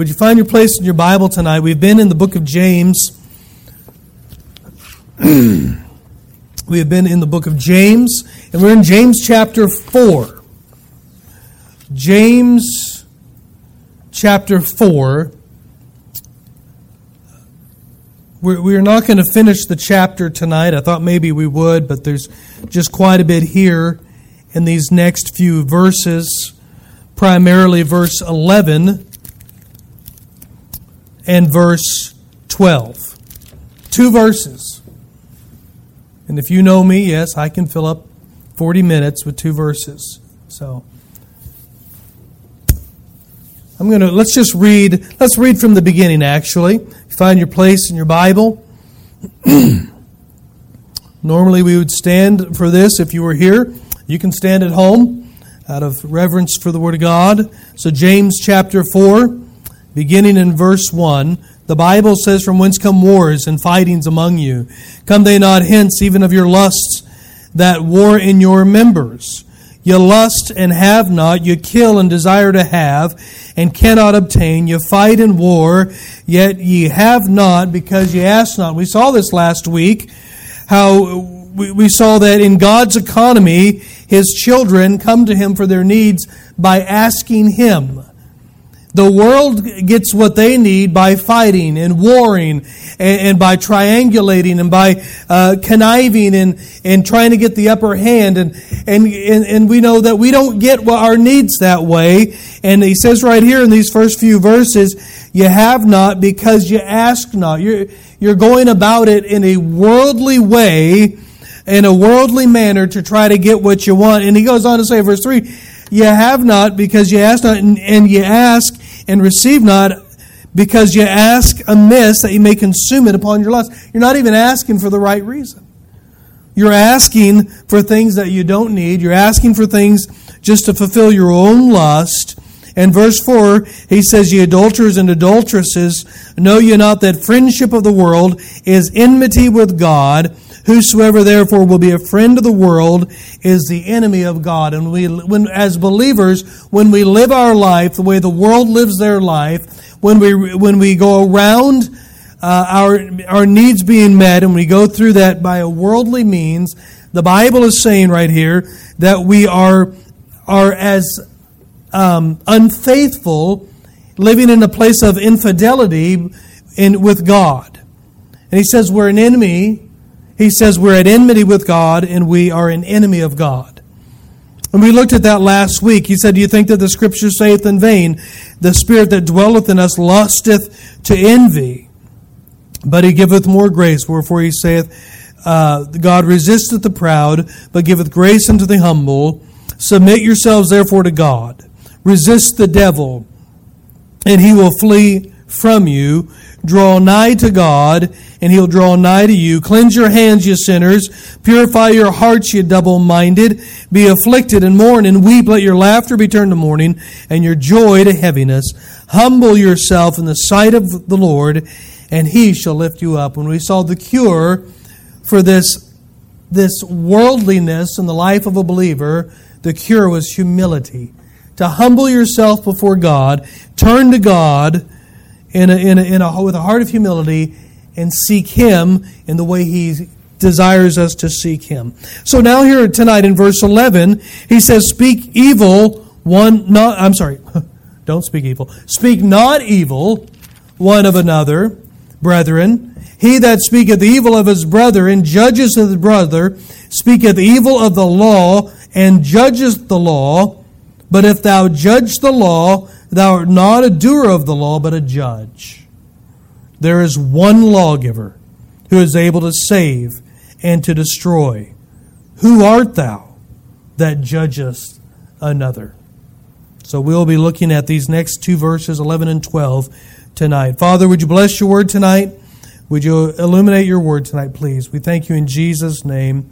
would you find your place in your Bible tonight? We've been in the book of James. we have been in the book of James, and we're in James chapter 4. James chapter 4. We're, not going to finish the chapter tonight. I thought maybe we would, but there's just quite a bit here in these next few verses, primarily verse 11 and verse 12. Two verses. And if you know me, yes, I can fill up 40 minutes with two verses. So I'm going to let's just read let's read from the beginning actually. You find your place in your Bible. Normally we would stand for this if you were here. You can stand at home out of reverence for the word of God. So James chapter 4 beginning in verse 1, the Bible says, From whence come wars and fightings among you? Come they not hence, even of your lusts that war in your members? You lust and have not, you kill and desire to have, and cannot obtain. You fight in war, yet ye have not, because ye ask not. We saw this last week, how we saw that in God's economy, his children come to him for their needs by asking him. The world gets what they need by fighting and warring and, and by triangulating and by uh, conniving and, and trying to get the upper hand. And, and, and, and we know that we don't get our needs that way. And he says right here in these first few verses, you have not because you ask not. You're, you're going about it in a worldly way, in a worldly manner to try to get what you want. And he goes on to say, verse 3, you have not because you ask not, and, and you ask and receive not because you ask amiss that you may consume it upon your lust. You're not even asking for the right reason. You're asking for things that you don't need. You're asking for things just to fulfill your own lust. And verse 4, he says, Ye adulterers and adulteresses, know ye not that friendship of the world is enmity with God? Whosoever therefore will be a friend of the world is the enemy of God. And we, when, as believers, when we live our life the way the world lives their life, when we, when we go around uh, our, our needs being met and we go through that by a worldly means, the Bible is saying right here that we are, are as um, unfaithful, living in a place of infidelity in, with God. And he says we're an enemy he says we're at enmity with God and we are an enemy of God. And we looked at that last week. He said, Do you think that the scripture saith in vain, The spirit that dwelleth in us lusteth to envy, but he giveth more grace. Wherefore he saith, uh, God resisteth the proud, but giveth grace unto the humble. Submit yourselves therefore to God. Resist the devil, and he will flee from you. Draw nigh to God, and he'll draw nigh to you. Cleanse your hands, you sinners. Purify your hearts, you double minded. Be afflicted and mourn and weep. Let your laughter be turned to mourning, and your joy to heaviness. Humble yourself in the sight of the Lord, and he shall lift you up. When we saw the cure for this, this worldliness in the life of a believer, the cure was humility. To humble yourself before God, turn to God, in a, in a, in a, with a heart of humility and seek Him in the way He desires us to seek Him. So now here tonight in verse 11, He says, Speak evil one, not, I'm sorry, don't speak evil. Speak not evil one of another, brethren. He that speaketh evil of his brother and judges his brother speaketh evil of the law and judgeth the law. But if thou judge the law, Thou art not a doer of the law, but a judge. There is one lawgiver who is able to save and to destroy. Who art thou that judgest another? So we'll be looking at these next two verses, 11 and 12, tonight. Father, would you bless your word tonight? Would you illuminate your word tonight, please? We thank you in Jesus' name.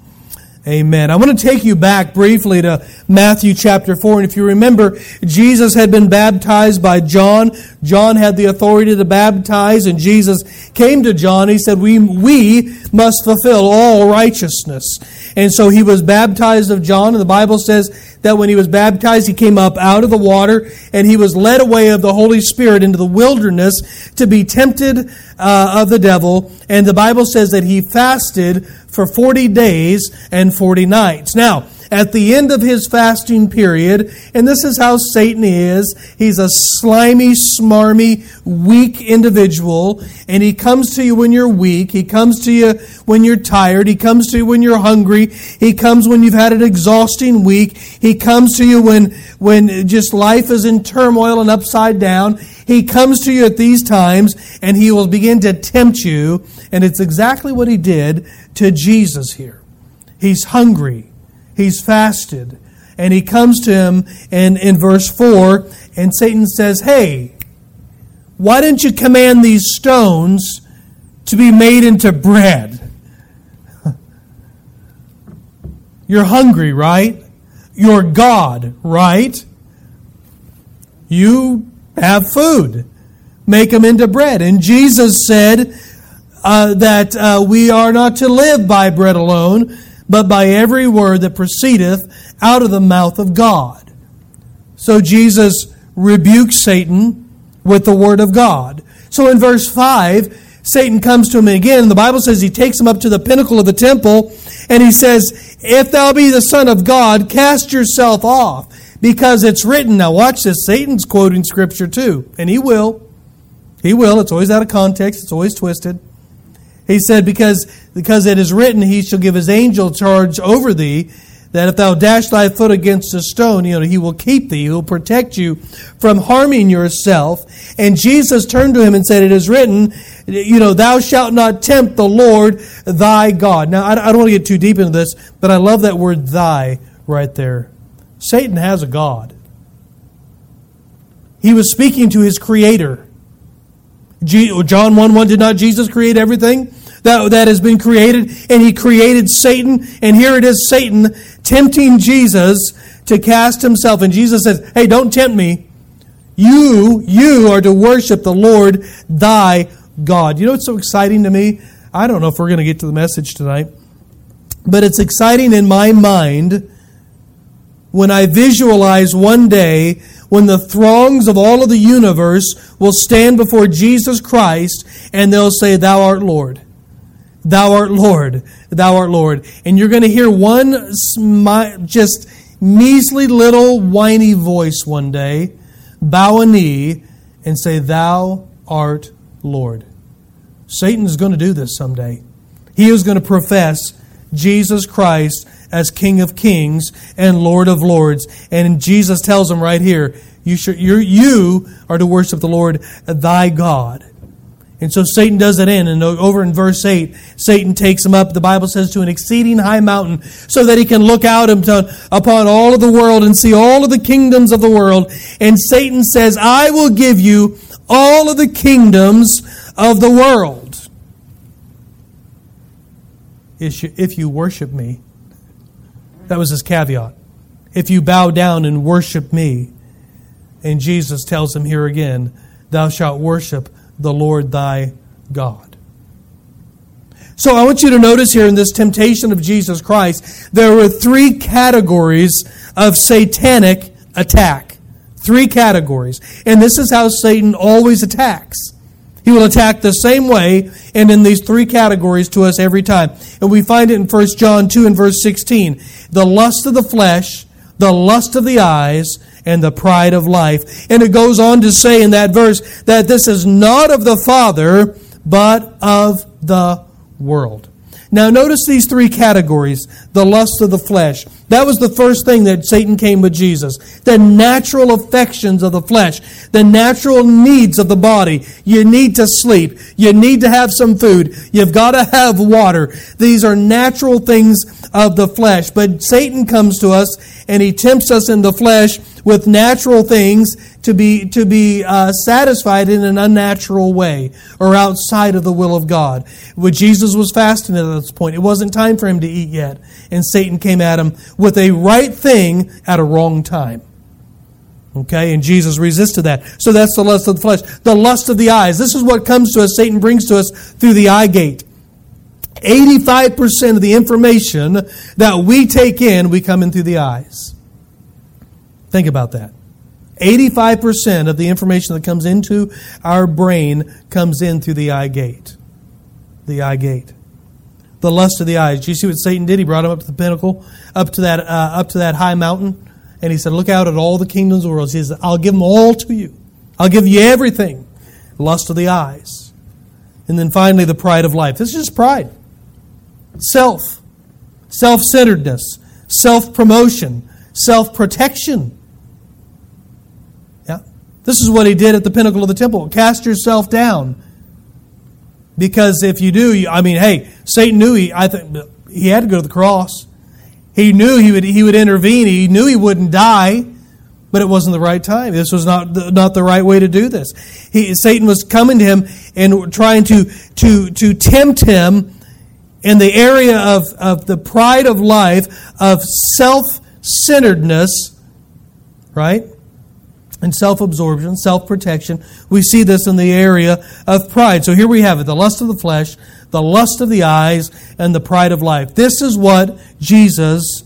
Amen. I want to take you back briefly to Matthew chapter 4. And if you remember, Jesus had been baptized by John. John had the authority to baptize, and Jesus came to John. He said, We, we must fulfill all righteousness. And so he was baptized of John, and the Bible says that when he was baptized, he came up out of the water, and he was led away of the Holy Spirit into the wilderness to be tempted uh, of the devil. And the Bible says that he fasted for 40 days and 40 nights. Now, at the end of his fasting period, and this is how Satan is. He's a slimy, smarmy, weak individual, and he comes to you when you're weak. He comes to you when you're tired. He comes to you when you're hungry. He comes when you've had an exhausting week. He comes to you when, when just life is in turmoil and upside down. He comes to you at these times, and he will begin to tempt you, and it's exactly what he did to Jesus here. He's hungry. He's fasted. And he comes to him and in verse 4, and Satan says, Hey, why didn't you command these stones to be made into bread? You're hungry, right? You're God, right? You have food. Make them into bread. And Jesus said, uh, that uh, we are not to live by bread alone, but by every word that proceedeth out of the mouth of God. So Jesus rebukes Satan with the word of God. So in verse 5, Satan comes to him again. The Bible says he takes him up to the pinnacle of the temple and he says, If thou be the Son of God, cast yourself off, because it's written. Now watch this. Satan's quoting scripture too, and he will. He will. It's always out of context, it's always twisted. He said, because, because it is written, he shall give his angel charge over thee, that if thou dash thy foot against a stone, you know, he will keep thee, he will protect you from harming yourself. And Jesus turned to him and said, It is written, you know, thou shalt not tempt the Lord thy God. Now, I don't want to get too deep into this, but I love that word thy right there. Satan has a God. He was speaking to his creator. John 1 1 did not Jesus create everything? that, that has been created, and he created Satan, and here it is Satan tempting Jesus to cast himself. And Jesus says, Hey, don't tempt me. You, you are to worship the Lord thy God. You know what's so exciting to me? I don't know if we're going to get to the message tonight, but it's exciting in my mind when I visualize one day when the throngs of all of the universe will stand before Jesus Christ and they'll say, Thou art Lord. Thou art Lord, thou art Lord. And you're going to hear one smi- just measly little whiny voice one day bow a knee and say, Thou art Lord. Satan's going to do this someday. He is going to profess Jesus Christ as King of Kings and Lord of Lords. And Jesus tells him right here, you, should, you are to worship the Lord thy God. And so Satan does it in. And over in verse 8, Satan takes him up, the Bible says, to an exceeding high mountain so that he can look out upon all of the world and see all of the kingdoms of the world. And Satan says, I will give you all of the kingdoms of the world if you worship me. That was his caveat. If you bow down and worship me. And Jesus tells him here again, Thou shalt worship the Lord thy God. So I want you to notice here in this temptation of Jesus Christ, there were three categories of satanic attack. Three categories. And this is how Satan always attacks. He will attack the same way and in these three categories to us every time. And we find it in 1 John 2 and verse 16. The lust of the flesh, the lust of the eyes, and the pride of life. And it goes on to say in that verse that this is not of the Father, but of the world. Now, notice these three categories the lust of the flesh. That was the first thing that Satan came with Jesus. The natural affections of the flesh, the natural needs of the body. You need to sleep. You need to have some food. You've got to have water. These are natural things of the flesh. But Satan comes to us and he tempts us in the flesh with natural things to be, to be uh, satisfied in an unnatural way or outside of the will of God. When Jesus was fasting at this point, it wasn't time for him to eat yet. And Satan came at him with a right thing at a wrong time. Okay, and Jesus resisted that. So that's the lust of the flesh. The lust of the eyes. This is what comes to us, Satan brings to us through the eye gate. 85% of the information that we take in, we come in through the eyes. Think about that. 85% of the information that comes into our brain comes in through the eye gate. The eye gate. The lust of the eyes. Do you see what Satan did? He brought him up to the pinnacle, up to that, uh, up to that high mountain, and he said, "Look out at all the kingdoms of the world." He says, "I'll give them all to you. I'll give you everything." Lust of the eyes, and then finally the pride of life. This is just pride self, self centeredness, self promotion, self protection. This is what he did at the pinnacle of the temple. Cast yourself down. Because if you do, I mean, hey, Satan knew he, I think, he had to go to the cross. He knew he would, he would intervene. He knew he wouldn't die, but it wasn't the right time. This was not the, not the right way to do this. He, Satan was coming to him and trying to, to, to tempt him in the area of, of the pride of life, of self centeredness, right? And self absorption, self protection. We see this in the area of pride. So here we have it the lust of the flesh, the lust of the eyes, and the pride of life. This is what Jesus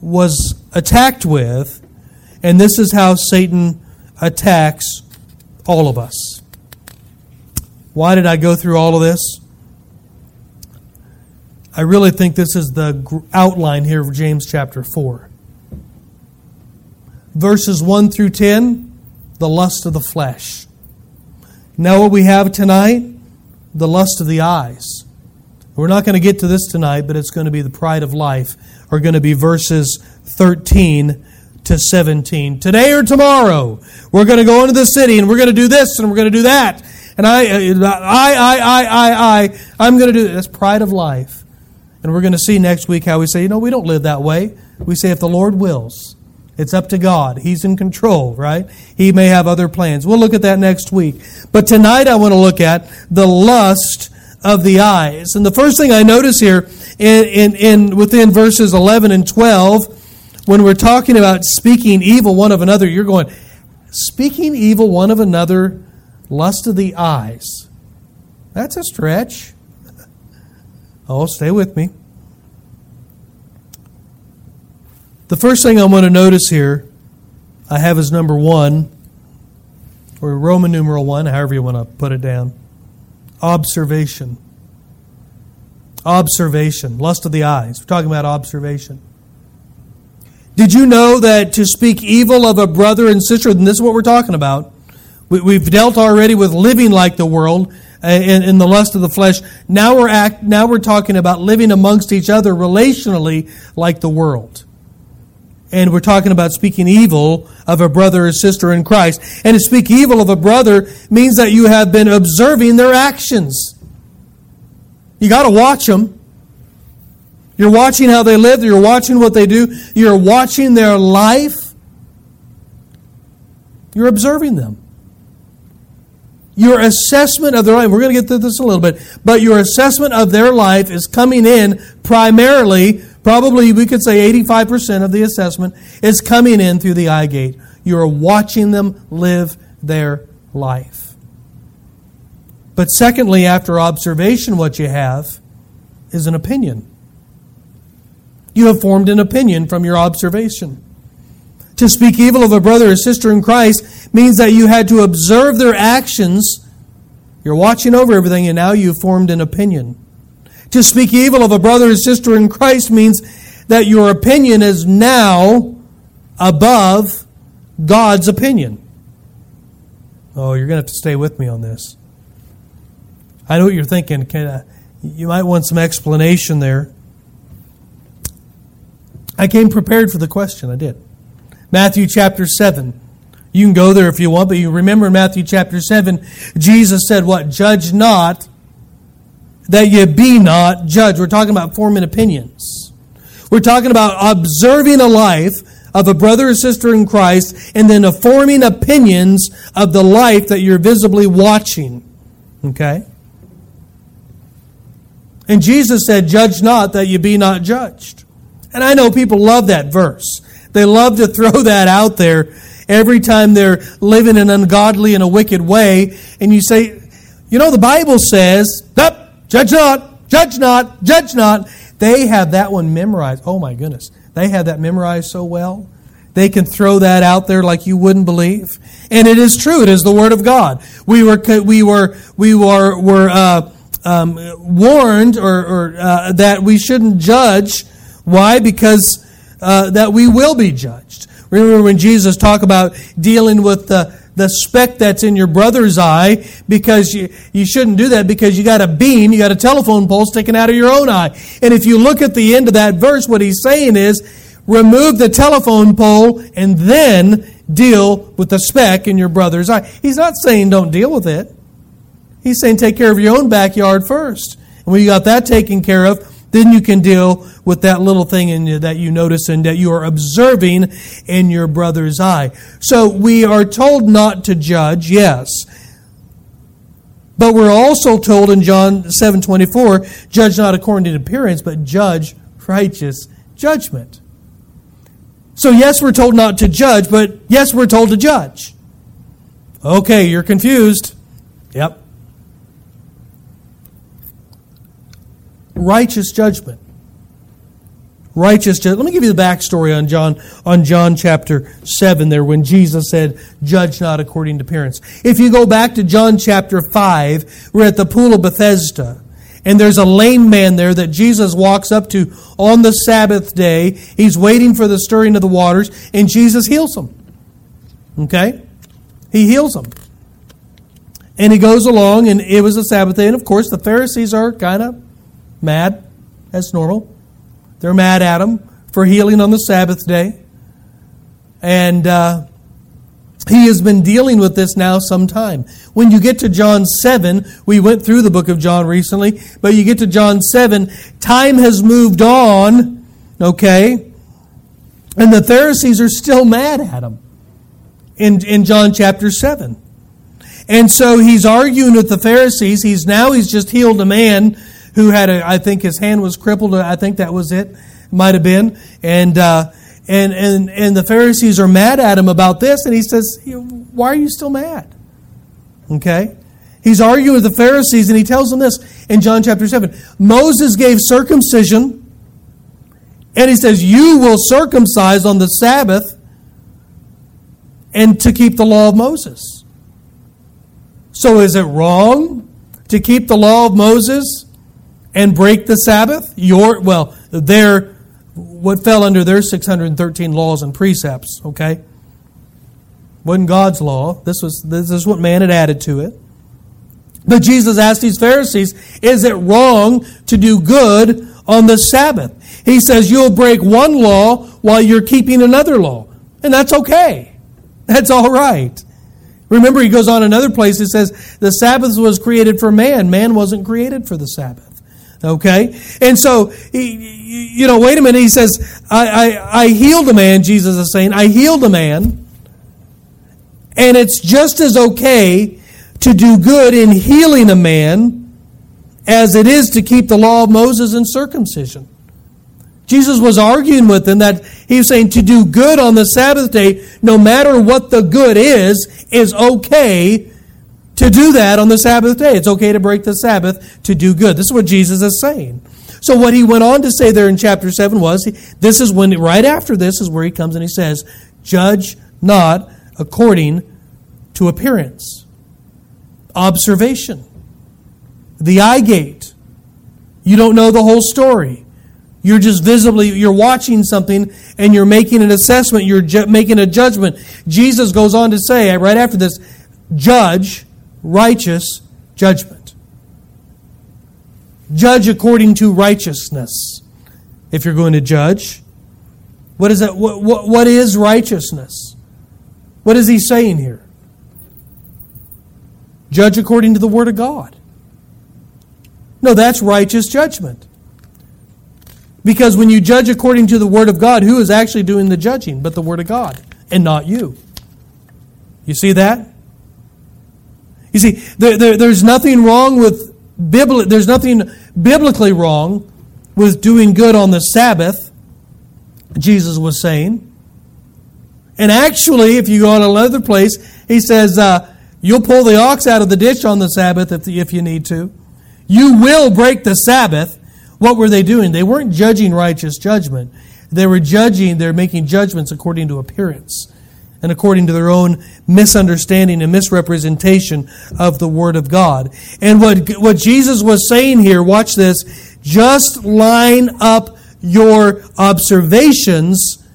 was attacked with, and this is how Satan attacks all of us. Why did I go through all of this? I really think this is the outline here of James chapter 4. Verses 1 through 10, the lust of the flesh. Now, what we have tonight, the lust of the eyes. We're not going to get to this tonight, but it's going to be the pride of life, are going to be verses 13 to 17. Today or tomorrow, we're going to go into the city and we're going to do this and we're going to do that. And I, I, I, I, I, I, I'm going to do this. That's pride of life. And we're going to see next week how we say, you know, we don't live that way. We say, if the Lord wills, it's up to God. He's in control, right? He may have other plans. We'll look at that next week. But tonight I want to look at the lust of the eyes. And the first thing I notice here in, in, in within verses 11 and 12, when we're talking about speaking evil one of another, you're going, speaking evil one of another, lust of the eyes. That's a stretch. Oh, stay with me. The first thing I want to notice here, I have as number one, or Roman numeral one, however you want to put it down. Observation. Observation. Lust of the eyes. We're talking about observation. Did you know that to speak evil of a brother and sister, and this is what we're talking about, we, have dealt already with living like the world, uh, in, in the lust of the flesh. Now we're act, now we're talking about living amongst each other relationally like the world. And we're talking about speaking evil of a brother or sister in Christ. And to speak evil of a brother means that you have been observing their actions. You got to watch them. You're watching how they live. You're watching what they do. You're watching their life. You're observing them your assessment of their life, we're going to get to this a little bit, but your assessment of their life is coming in primarily, probably we could say 85% of the assessment is coming in through the eye gate. You're watching them live their life. But secondly, after observation, what you have is an opinion. You have formed an opinion from your observation. To speak evil of a brother or sister in Christ means that you had to observe their actions. You're watching over everything, and now you've formed an opinion. To speak evil of a brother or sister in Christ means that your opinion is now above God's opinion. Oh, you're going to have to stay with me on this. I know what you're thinking. I, you might want some explanation there. I came prepared for the question. I did. Matthew chapter 7. You can go there if you want, but you remember in Matthew chapter 7, Jesus said, What? Judge not that ye be not judged. We're talking about forming opinions. We're talking about observing a life, of a brother or sister in Christ and then forming opinions of the life that you're visibly watching. Okay? And Jesus said, Judge not that you be not judged. And I know people love that verse. They love to throw that out there every time they're living an ungodly and a wicked way. And you say, you know, the Bible says, judge not, judge not, judge not. They have that one memorized. Oh my goodness. They have that memorized so well. They can throw that out there like you wouldn't believe. And it is true. It is the Word of God. We were, we were, we were, were, uh, um, warned or, or uh, that we shouldn't judge. Why? Because uh, that we will be judged. Remember when Jesus talked about dealing with the, the speck that's in your brother's eye because you, you shouldn't do that because you got a beam, you got a telephone pole sticking out of your own eye. And if you look at the end of that verse, what he's saying is remove the telephone pole and then deal with the speck in your brother's eye. He's not saying don't deal with it. He's saying take care of your own backyard first. And when you got that taken care of, then you can deal with that little thing in, that you notice and that you are observing in your brother's eye. So we are told not to judge, yes. But we're also told in John 7:24, judge not according to appearance, but judge righteous judgment. So yes, we're told not to judge, but yes, we're told to judge. Okay, you're confused. Yep. Righteous judgment. Righteous judgment. Let me give you the backstory on John on John chapter seven there when Jesus said, "Judge not according to appearance." If you go back to John chapter five, we're at the pool of Bethesda. And there's a lame man there that Jesus walks up to on the Sabbath day. He's waiting for the stirring of the waters, and Jesus heals him. Okay? He heals him. And he goes along, and it was a Sabbath day. And of course, the Pharisees are kind of Mad. That's normal. They're mad at him for healing on the Sabbath day. And uh, he has been dealing with this now some time. When you get to John 7, we went through the book of John recently, but you get to John 7, time has moved on, okay? And the Pharisees are still mad at him in, in John chapter 7. And so he's arguing with the Pharisees. He's now he's just healed a man who had a, I think his hand was crippled. I think that was it. Might have been. And, uh, and, and, and the Pharisees are mad at him about this. And he says, why are you still mad? Okay. He's arguing with the Pharisees and he tells them this in John chapter 7. Moses gave circumcision and he says, you will circumcise on the Sabbath and to keep the law of Moses. So is it wrong to keep the law of Moses and break the Sabbath? Your well, their what fell under their 613 laws and precepts, okay? Wasn't God's law. This was this is what man had added to it. But Jesus asked these Pharisees, is it wrong to do good on the Sabbath? He says you'll break one law while you're keeping another law. And that's okay. That's all right. Remember, he goes on another place, he says, the Sabbath was created for man. Man wasn't created for the Sabbath. Okay? And so, you know, wait a minute. He says, I, I, I healed a man, Jesus is saying. I healed a man. And it's just as okay to do good in healing a man as it is to keep the law of Moses and circumcision. Jesus was arguing with them that he was saying to do good on the Sabbath day, no matter what the good is, is okay to do that on the Sabbath day. It's okay to break the Sabbath to do good. This is what Jesus is saying. So what he went on to say there in chapter 7 was this is when right after this is where he comes and he says, "Judge not according to appearance." Observation. The eye gate. You don't know the whole story. You're just visibly you're watching something and you're making an assessment, you're ju- making a judgment. Jesus goes on to say right after this, judge righteous judgment. Judge according to righteousness. If you're going to judge, what is that? What, what, what is righteousness? What is he saying here? Judge according to the Word of God. No, that's righteous judgment. Because when you judge according to the Word of God, who is actually doing the judging but the Word of God and not you? You see that? You see, there, there, there's nothing wrong with bibli- there's nothing biblically wrong with doing good on the Sabbath, Jesus was saying. And actually, if you go on another place, he says, uh, you'll pull the ox out of the ditch on the Sabbath if, if you need to. You will break the Sabbath. What were they doing? They weren't judging righteous judgment. They were judging, they're making judgments according to appearance and according to their own misunderstanding and misrepresentation of the Word of God. And what, what Jesus was saying here, watch this, just line up your observations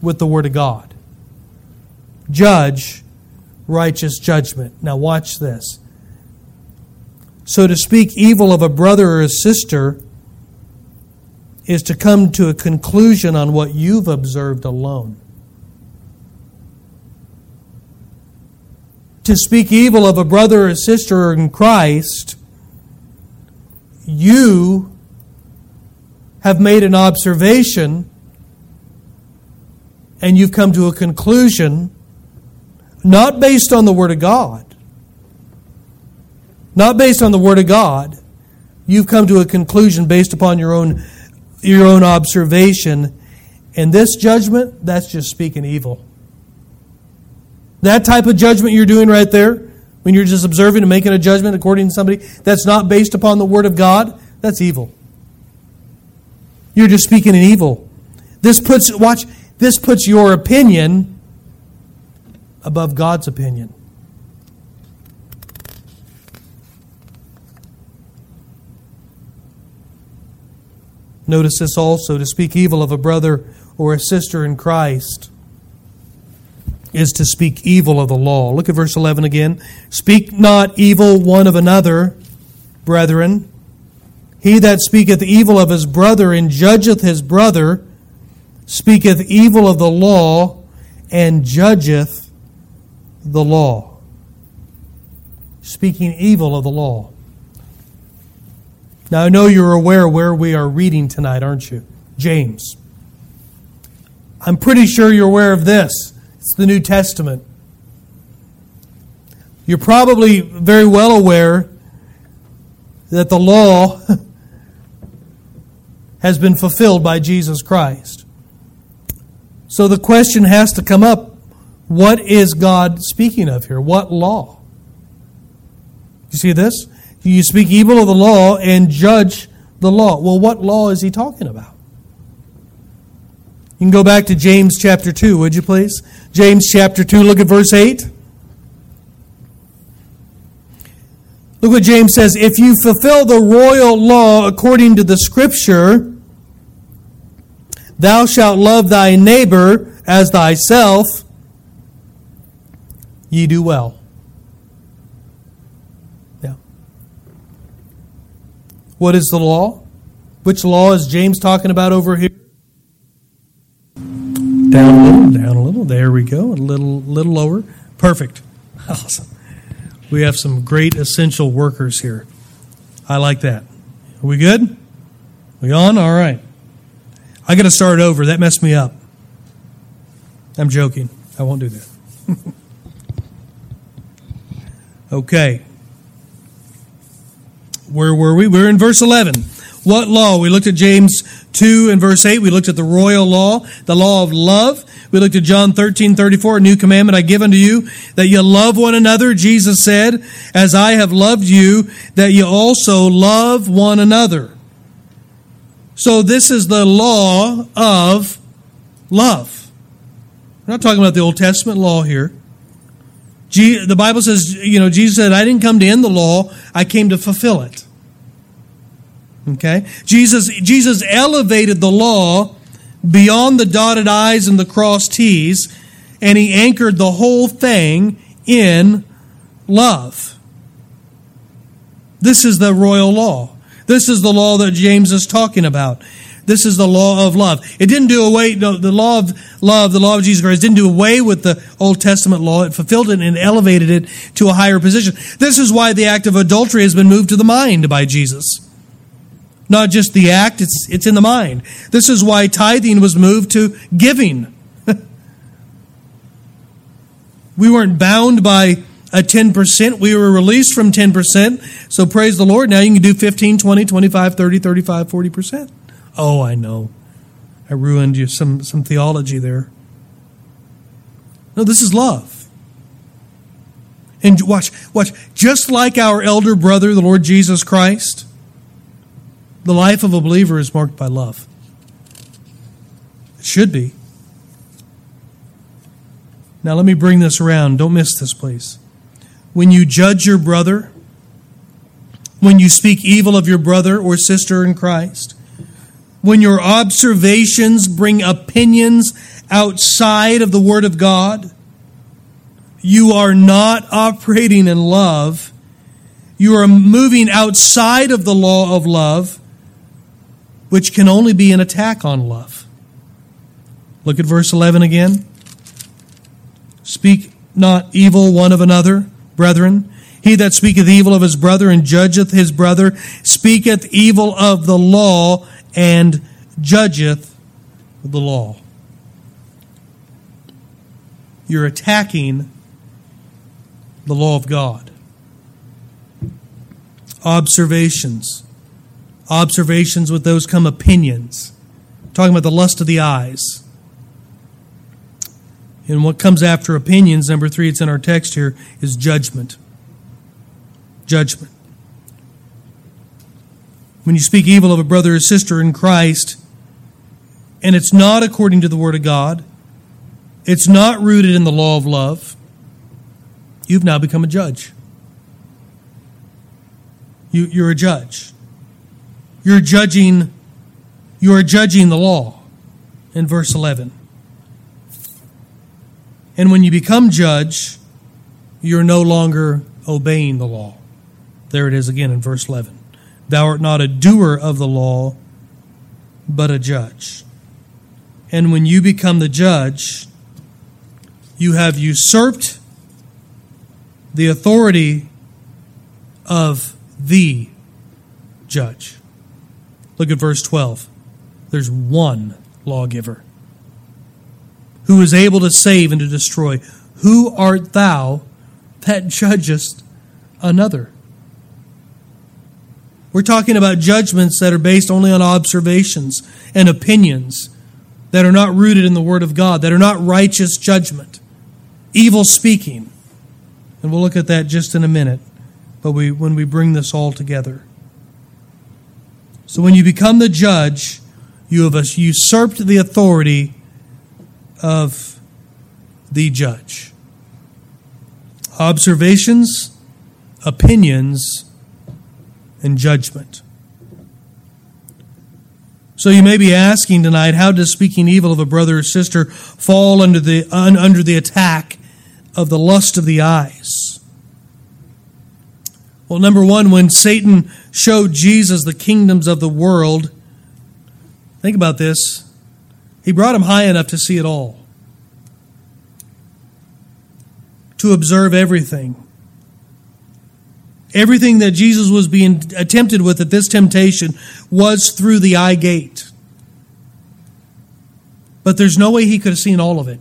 with the Word of God. Judge righteous judgment. Now, watch this. So, to speak evil of a brother or a sister is to come to a conclusion on what you've observed alone. To speak evil of a brother or sister in Christ, you have made an observation and you've come to a conclusion not based on the Word of God, not based on the Word of God. You've come to a conclusion based upon your own, your own observation. And this judgment, that's just speaking evil. That type of judgment you're doing right there, when you're just observing and making a judgment according to somebody that's not based upon the Word of God, that's evil. You're just speaking in evil. This puts, watch, this puts your opinion above God's opinion. Notice this also to speak evil of a brother or a sister in Christ is to speak evil of the law. Look at verse 11 again. Speak not evil one of another, brethren. He that speaketh evil of his brother and judgeth his brother speaketh evil of the law and judgeth the law, speaking evil of the law. Now, I know you're aware where we are reading tonight, aren't you? James. I'm pretty sure you're aware of this. It's the New Testament. You're probably very well aware that the law has been fulfilled by Jesus Christ. So the question has to come up what is God speaking of here? What law? You see this? You speak evil of the law and judge the law. Well, what law is he talking about? You can go back to James chapter 2, would you please? James chapter 2, look at verse 8. Look what James says. If you fulfill the royal law according to the scripture, thou shalt love thy neighbor as thyself ye do well. Yeah. What is the law? Which law is James talking about over here? Down a little, down a little. There we go. A little, little lower. Perfect. Awesome. We have some great essential workers here. I like that. Are we good? We on? All right. I got to start over. That messed me up. I'm joking. I won't do that. Okay. Where were we? We are in verse 11. What law? We looked at James 2 and verse 8. We looked at the royal law, the law of love. We looked at John 13, 34. A new commandment I give unto you, that you love one another. Jesus said, As I have loved you, that you also love one another. So this is the law of love. We're not talking about the Old Testament law here the Bible says, you know, Jesus said, I didn't come to end the law, I came to fulfill it. Okay? Jesus, Jesus elevated the law beyond the dotted I's and the crossed T's, and he anchored the whole thing in love. This is the royal law. This is the law that James is talking about. This is the law of love. It didn't do away, the law of love, the law of Jesus Christ didn't do away with the Old Testament law. It fulfilled it and elevated it to a higher position. This is why the act of adultery has been moved to the mind by Jesus. Not just the act, it's, it's in the mind. This is why tithing was moved to giving. we weren't bound by a 10%. We were released from 10%. So praise the Lord. Now you can do 15, 20, 25, 30, 35, 40%. Oh, I know. I ruined you some, some theology there. No, this is love. And watch, watch. Just like our elder brother, the Lord Jesus Christ, the life of a believer is marked by love. It should be. Now, let me bring this around. Don't miss this, please. When you judge your brother, when you speak evil of your brother or sister in Christ, when your observations bring opinions outside of the Word of God, you are not operating in love. You are moving outside of the law of love, which can only be an attack on love. Look at verse 11 again. Speak not evil one of another, brethren. He that speaketh evil of his brother and judgeth his brother speaketh evil of the law and judgeth the law. You're attacking the law of God. Observations. Observations with those come opinions. talking about the lust of the eyes. And what comes after opinions, number three, it's in our text here, is judgment. Judgment. When you speak evil of a brother or sister in Christ, and it's not according to the Word of God, it's not rooted in the law of love, you've now become a judge. You, you're a judge. You're judging, you are judging the law in verse 11. And when you become judge, you're no longer obeying the law. There it is again in verse 11. Thou art not a doer of the law, but a judge. And when you become the judge, you have usurped the authority of the judge. Look at verse 12. There's one lawgiver who is able to save and to destroy. Who art thou that judgest another? We're talking about judgments that are based only on observations and opinions that are not rooted in the Word of God, that are not righteous judgment, evil speaking. And we'll look at that just in a minute, but we, when we bring this all together. So when you become the judge, you have usurped the authority of the judge. Observations, opinions, and judgment. So you may be asking tonight, how does speaking evil of a brother or sister fall under the under the attack of the lust of the eyes? Well, number one, when Satan showed Jesus the kingdoms of the world, think about this. He brought him high enough to see it all, to observe everything. Everything that Jesus was being attempted with at this temptation was through the eye gate. But there's no way he could have seen all of it.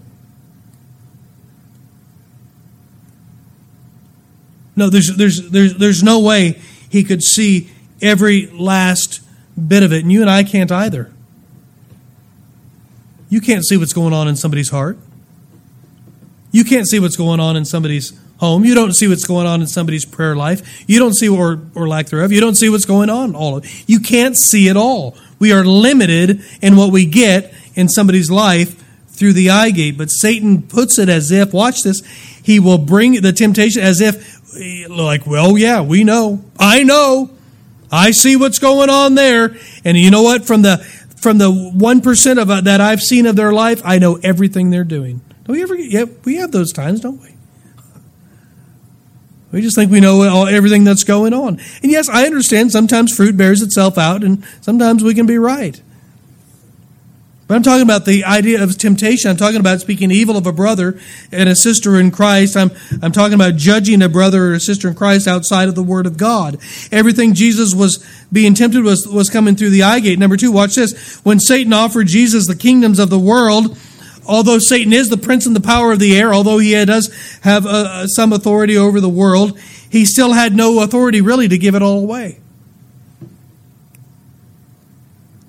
No, there's, there's, there's, there's no way he could see every last bit of it. And you and I can't either. You can't see what's going on in somebody's heart. You can't see what's going on in somebody's home. You don't see what's going on in somebody's prayer life. You don't see, or, or lack thereof, you don't see what's going on all of You can't see it all. We are limited in what we get in somebody's life through the eye gate. But Satan puts it as if, watch this, he will bring the temptation as if, like, well, yeah, we know. I know. I see what's going on there. And you know what? From the from the 1% of uh, that I've seen of their life, I know everything they're doing. Don't we ever yeah, we have those times, don't we? We just think we know all, everything that's going on. And yes, I understand sometimes fruit bears itself out and sometimes we can be right. But I'm talking about the idea of temptation. I'm talking about speaking evil of a brother and a sister in Christ. I'm, I'm talking about judging a brother or a sister in Christ outside of the Word of God. Everything Jesus was being tempted was, was coming through the eye gate. Number two, watch this. When Satan offered Jesus the kingdoms of the world, although Satan is the prince and the power of the air, although he does have uh, some authority over the world, he still had no authority really to give it all away.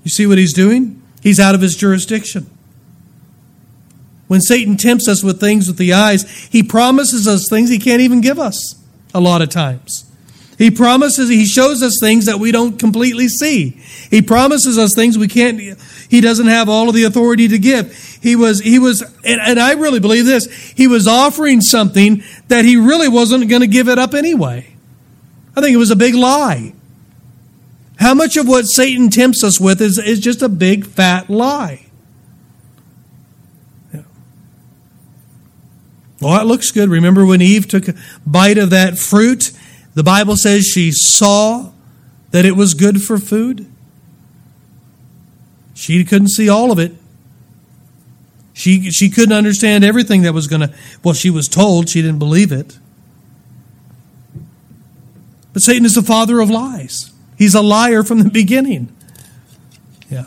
You see what he's doing? He's out of his jurisdiction. When Satan tempts us with things with the eyes, he promises us things he can't even give us a lot of times. He promises, he shows us things that we don't completely see. He promises us things we can't, he doesn't have all of the authority to give. He was, he was, and, and I really believe this, he was offering something that he really wasn't going to give it up anyway. I think it was a big lie. How much of what Satan tempts us with is, is just a big fat lie? Well, it looks good. Remember when Eve took a bite of that fruit? The Bible says she saw that it was good for food. She couldn't see all of it. She, she couldn't understand everything that was going to, well, she was told, she didn't believe it. But Satan is the father of lies. He's a liar from the beginning. Yeah.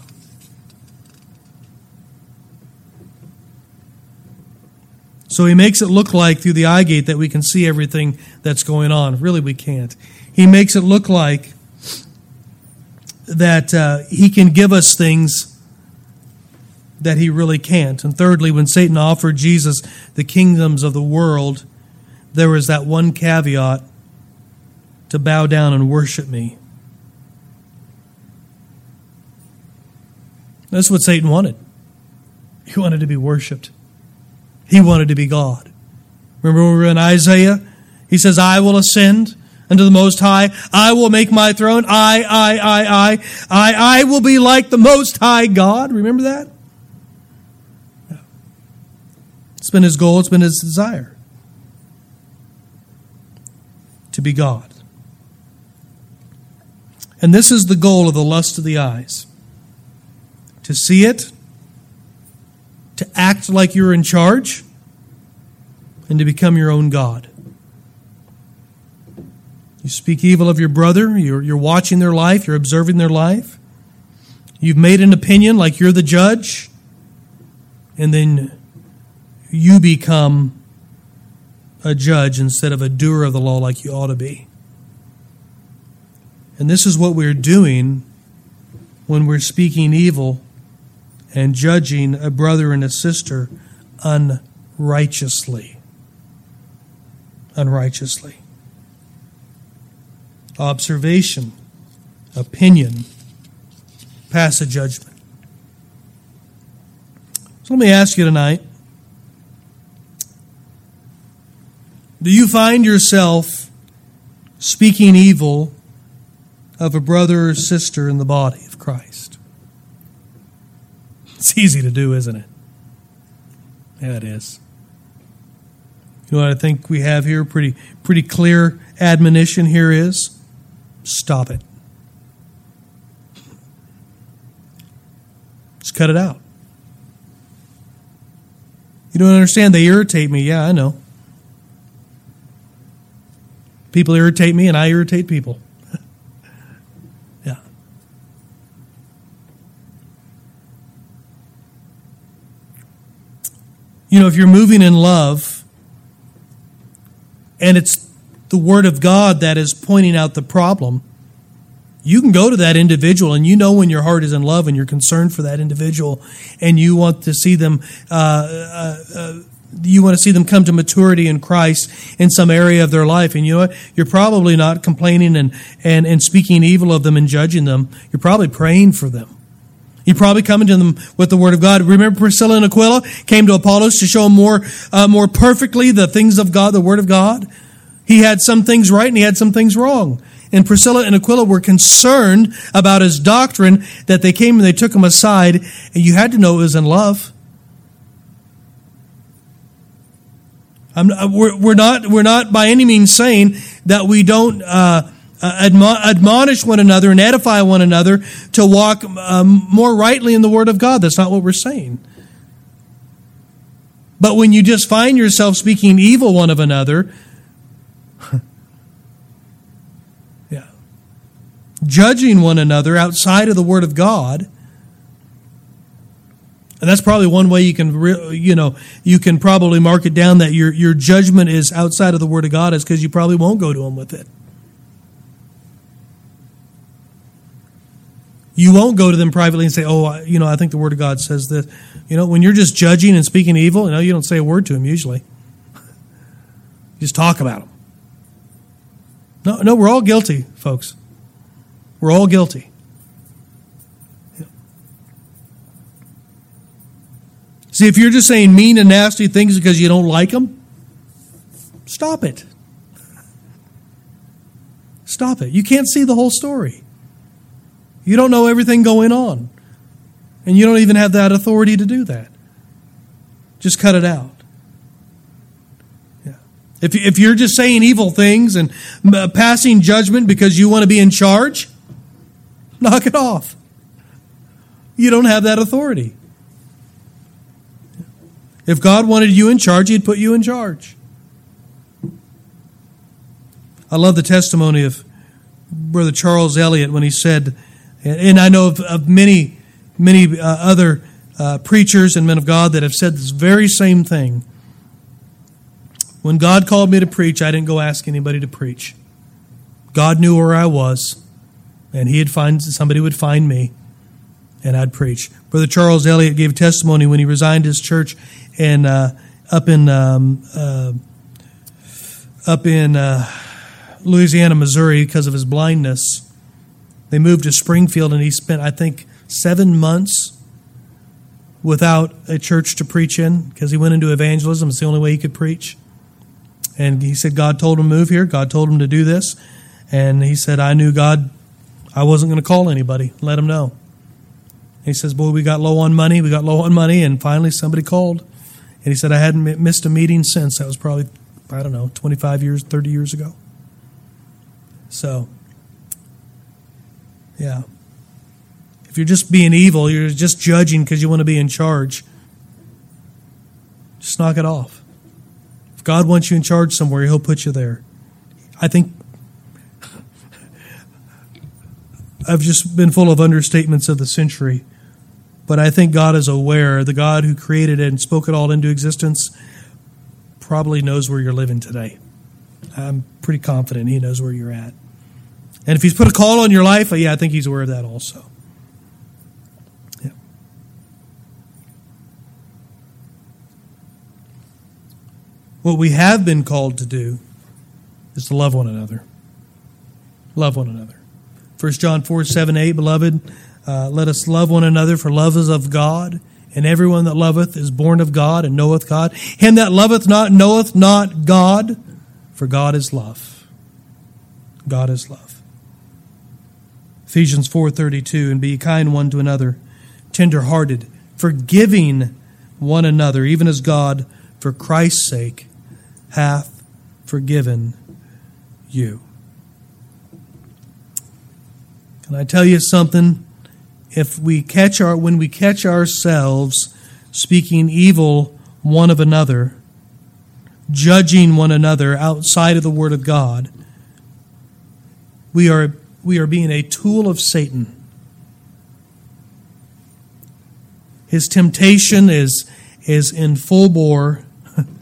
So he makes it look like through the eye gate that we can see everything that's going on. Really, we can't. He makes it look like that uh, he can give us things that he really can't. And thirdly, when Satan offered Jesus the kingdoms of the world, there was that one caveat to bow down and worship me. That's what Satan wanted. He wanted to be worshiped. He wanted to be God. Remember when we were in Isaiah? He says, I will ascend unto the Most High. I will make my throne. I, I, I, I, I, I will be like the Most High God. Remember that? It's been his goal, it's been his desire to be God. And this is the goal of the lust of the eyes to see it, to act like you're in charge, and to become your own God. You speak evil of your brother, you're, you're watching their life, you're observing their life. You've made an opinion like you're the judge, and then you become a judge instead of a doer of the law like you ought to be. And this is what we're doing when we're speaking evil and judging a brother and a sister unrighteously. Unrighteously. Observation, opinion, pass a judgment. So let me ask you tonight do you find yourself speaking evil of a brother or sister in the body of Christ? It's easy to do, isn't it? Yeah, it is. You know what I think we have here? Pretty, pretty clear admonition here is stop it. Just cut it out. You don't understand. They irritate me. Yeah, I know. People irritate me, and I irritate people. You know, if you're moving in love and it's the Word of God that is pointing out the problem, you can go to that individual and you know when your heart is in love and you're concerned for that individual and you want to see them. Uh, uh, uh, you want to see them come to maturity in Christ in some area of their life. And you know what? You're probably not complaining and, and, and speaking evil of them and judging them. You're probably praying for them. You probably coming to them with the word of God. Remember Priscilla and Aquila came to Apollos to show him more, uh, more perfectly the things of God, the word of God. He had some things right and he had some things wrong. And Priscilla and Aquila were concerned about his doctrine that they came and they took him aside and you had to know it was in love. I'm, uh, we're, we're, not, we're not by any means saying that we don't, uh, uh, admonish one another and edify one another to walk um, more rightly in the Word of God. That's not what we're saying. But when you just find yourself speaking evil one of another, yeah, judging one another outside of the Word of God, and that's probably one way you can, you know, you can probably mark it down that your your judgment is outside of the Word of God is because you probably won't go to Him with it. You won't go to them privately and say, "Oh, you know, I think the Word of God says this." You know, when you're just judging and speaking evil, you know, you don't say a word to them usually. you just talk about them. No, no, we're all guilty, folks. We're all guilty. See, if you're just saying mean and nasty things because you don't like them, stop it. Stop it. You can't see the whole story. You don't know everything going on. And you don't even have that authority to do that. Just cut it out. Yeah. If, if you're just saying evil things and uh, passing judgment because you want to be in charge, knock it off. You don't have that authority. If God wanted you in charge, He'd put you in charge. I love the testimony of Brother Charles Elliott when he said, and I know of, of many, many uh, other uh, preachers and men of God that have said this very same thing. When God called me to preach, I didn't go ask anybody to preach. God knew where I was, and He'd find somebody would find me, and I'd preach. Brother Charles Elliott gave testimony when he resigned his church in uh, up in um, uh, up in uh, Louisiana, Missouri, because of his blindness they moved to Springfield, and he spent, I think, seven months without a church to preach in because he went into evangelism. It's the only way he could preach. And he said, God told him to move here. God told him to do this. And he said, I knew God, I wasn't going to call anybody, let him know. he says, Boy, we got low on money. We got low on money. And finally, somebody called. And he said, I hadn't missed a meeting since. That was probably, I don't know, 25 years, 30 years ago. So, yeah. If you're just being evil, you're just judging because you want to be in charge, just knock it off. If God wants you in charge somewhere, He'll put you there. I think I've just been full of understatements of the century, but I think God is aware. The God who created it and spoke it all into existence probably knows where you're living today. I'm pretty confident He knows where you're at. And if he's put a call on your life, yeah, I think he's aware of that also. Yeah. What we have been called to do is to love one another. Love one another. 1 John 4 7 8, Beloved, uh, let us love one another, for love is of God, and everyone that loveth is born of God and knoweth God. Him that loveth not knoweth not God, for God is love. God is love. Ephesians 4:32 and be kind one to another, tender-hearted, forgiving one another, even as God for Christ's sake hath forgiven you. Can I tell you something? If we catch our when we catch ourselves speaking evil one of another, judging one another outside of the word of God, we are we are being a tool of Satan. His temptation is, is in full bore. and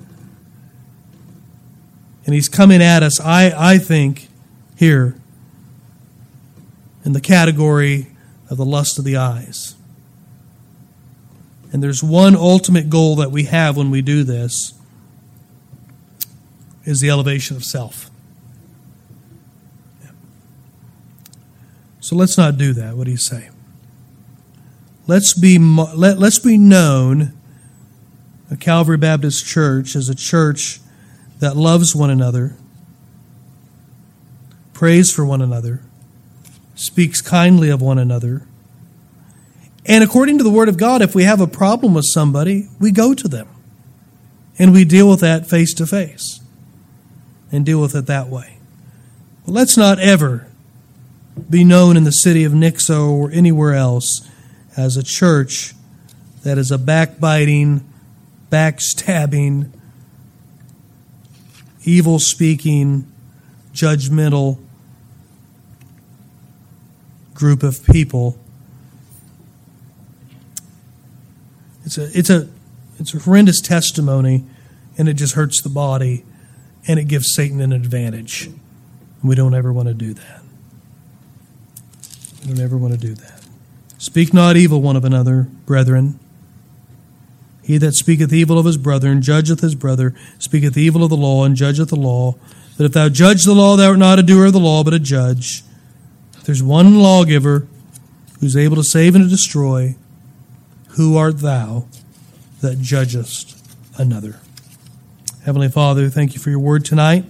he's coming at us, I, I think, here in the category of the lust of the eyes. And there's one ultimate goal that we have when we do this is the elevation of self. So let's not do that. What do you say? Let's be, let, let's be known, a Calvary Baptist Church, as a church that loves one another, prays for one another, speaks kindly of one another. And according to the Word of God, if we have a problem with somebody, we go to them and we deal with that face to face and deal with it that way. Well, let's not ever be known in the city of Nixa or anywhere else as a church that is a backbiting, backstabbing, evil speaking, judgmental group of people. It's a it's a it's a horrendous testimony and it just hurts the body and it gives Satan an advantage. We don't ever want to do that. We don't ever want to do that. Speak not evil one of another, brethren. He that speaketh evil of his brother and judgeth his brother speaketh evil of the law and judgeth the law. That if thou judge the law, thou art not a doer of the law, but a judge. There's one lawgiver who's able to save and to destroy. Who art thou that judgest another? Heavenly Father, thank you for your word tonight.